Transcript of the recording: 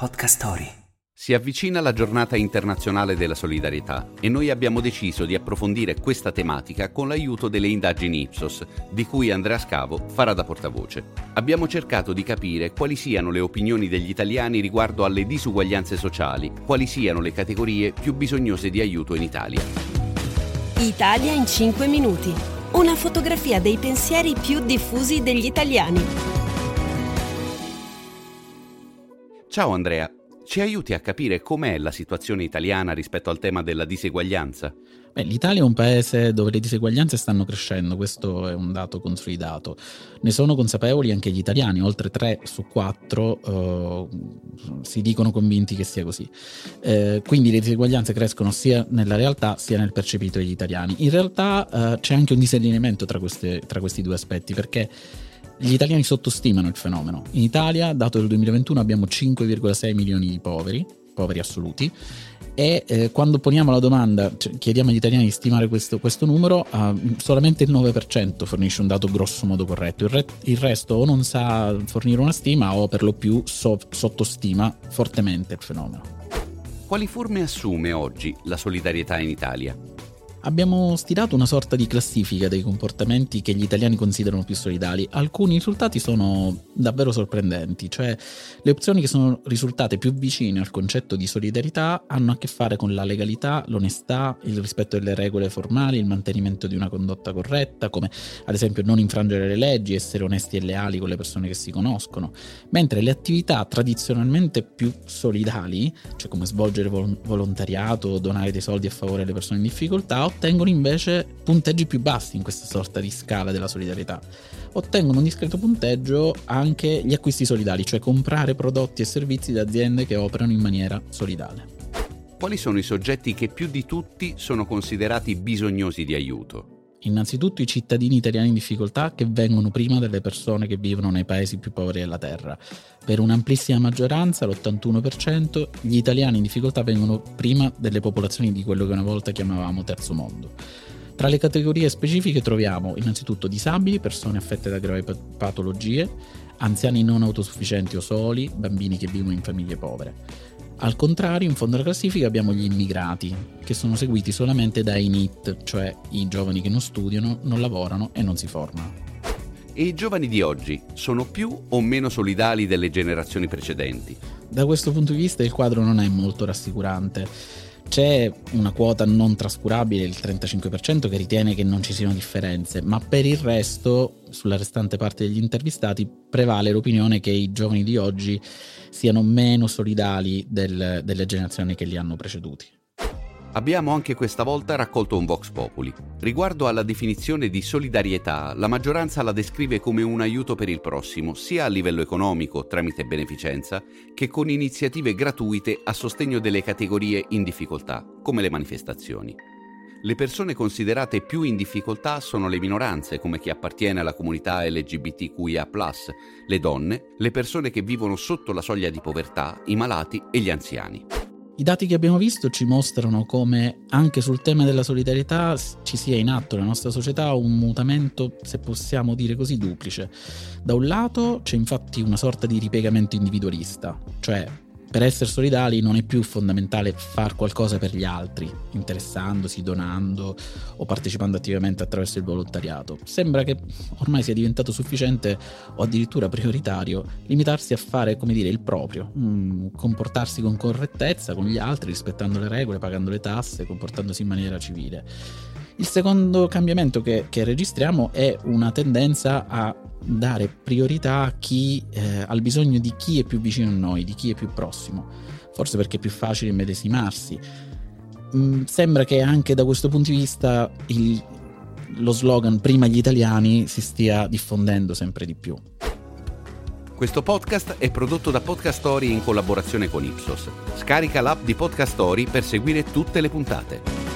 Podcast Story. Si avvicina la giornata internazionale della solidarietà e noi abbiamo deciso di approfondire questa tematica con l'aiuto delle indagini Ipsos, di cui Andrea Scavo farà da portavoce. Abbiamo cercato di capire quali siano le opinioni degli italiani riguardo alle disuguaglianze sociali, quali siano le categorie più bisognose di aiuto in Italia. Italia in 5 minuti. Una fotografia dei pensieri più diffusi degli italiani. Ciao Andrea, ci aiuti a capire com'è la situazione italiana rispetto al tema della diseguaglianza? Beh, L'Italia è un paese dove le diseguaglianze stanno crescendo, questo è un dato consolidato. Ne sono consapevoli anche gli italiani, oltre 3 su 4 eh, si dicono convinti che sia così. Eh, quindi le diseguaglianze crescono sia nella realtà sia nel percepito degli italiani. In realtà eh, c'è anche un disallineamento tra, tra questi due aspetti, perché gli italiani sottostimano il fenomeno. In Italia, dato del 2021, abbiamo 5,6 milioni di poveri, poveri assoluti, e eh, quando poniamo la domanda, cioè, chiediamo agli italiani di stimare questo, questo numero, uh, solamente il 9% fornisce un dato grosso modo corretto, il, re, il, resto o non sa fornire una stima o per lo più so, sottostima fortemente il fenomeno. Quali forme assume oggi la solidarietà in Italia? Abbiamo stilato una sorta di classifica dei comportamenti che gli italiani considerano più solidali. Alcuni risultati sono davvero sorprendenti, cioè le opzioni che sono risultate più vicine al concetto di solidarietà hanno a che fare con la legalità, l'onestà, il rispetto delle regole formali, il mantenimento di una condotta corretta, come ad esempio non infrangere le leggi, essere onesti e leali con le persone che si conoscono, mentre le attività tradizionalmente più solidali, cioè come svolgere volontariato, donare dei soldi a favore delle persone in difficoltà, ottengono invece punteggi più bassi in questa sorta di scala della solidarietà. Ottengono un discreto punteggio anche gli acquisti solidali, cioè comprare prodotti e servizi da aziende che operano in maniera solidale. Quali sono i soggetti che più di tutti sono considerati bisognosi di aiuto? Innanzitutto i cittadini italiani in difficoltà che vengono prima delle persone che vivono nei paesi più poveri della terra. Per un'amplissima maggioranza, l'81%, gli italiani in difficoltà vengono prima delle popolazioni di quello che una volta chiamavamo terzo mondo. Tra le categorie specifiche troviamo innanzitutto disabili, persone affette da gravi patologie, anziani non autosufficienti o soli, bambini che vivono in famiglie povere. Al contrario, in fondo alla classifica abbiamo gli immigrati, che sono seguiti solamente dai NIT, cioè i giovani che non studiano, non lavorano e non si formano. E i giovani di oggi sono più o meno solidali delle generazioni precedenti? Da questo punto di vista il quadro non è molto rassicurante. C'è una quota non trascurabile, il 35%, che ritiene che non ci siano differenze, ma per il resto, sulla restante parte degli intervistati, prevale l'opinione che i giovani di oggi siano meno solidali del, delle generazioni che li hanno preceduti. Abbiamo anche questa volta raccolto un Vox Populi. Riguardo alla definizione di solidarietà, la maggioranza la descrive come un aiuto per il prossimo, sia a livello economico, tramite beneficenza, che con iniziative gratuite a sostegno delle categorie in difficoltà, come le manifestazioni. Le persone considerate più in difficoltà sono le minoranze, come chi appartiene alla comunità LGBTQIA, le donne, le persone che vivono sotto la soglia di povertà, i malati e gli anziani. I dati che abbiamo visto ci mostrano come anche sul tema della solidarietà ci sia in atto nella nostra società un mutamento, se possiamo dire così, duplice. Da un lato c'è infatti una sorta di ripiegamento individualista, cioè per essere solidali non è più fondamentale fare qualcosa per gli altri, interessandosi, donando o partecipando attivamente attraverso il volontariato. Sembra che ormai sia diventato sufficiente o addirittura prioritario limitarsi a fare, come dire, il proprio, mm, comportarsi con correttezza con gli altri, rispettando le regole, pagando le tasse, comportandosi in maniera civile. Il secondo cambiamento che, che registriamo è una tendenza a dare priorità a chi, eh, al bisogno di chi è più vicino a noi, di chi è più prossimo, forse perché è più facile immedesimarsi. Mm, sembra che anche da questo punto di vista il, lo slogan prima gli italiani si stia diffondendo sempre di più. Questo podcast è prodotto da Podcast Story in collaborazione con Ipsos. Scarica l'app di Podcast Story per seguire tutte le puntate.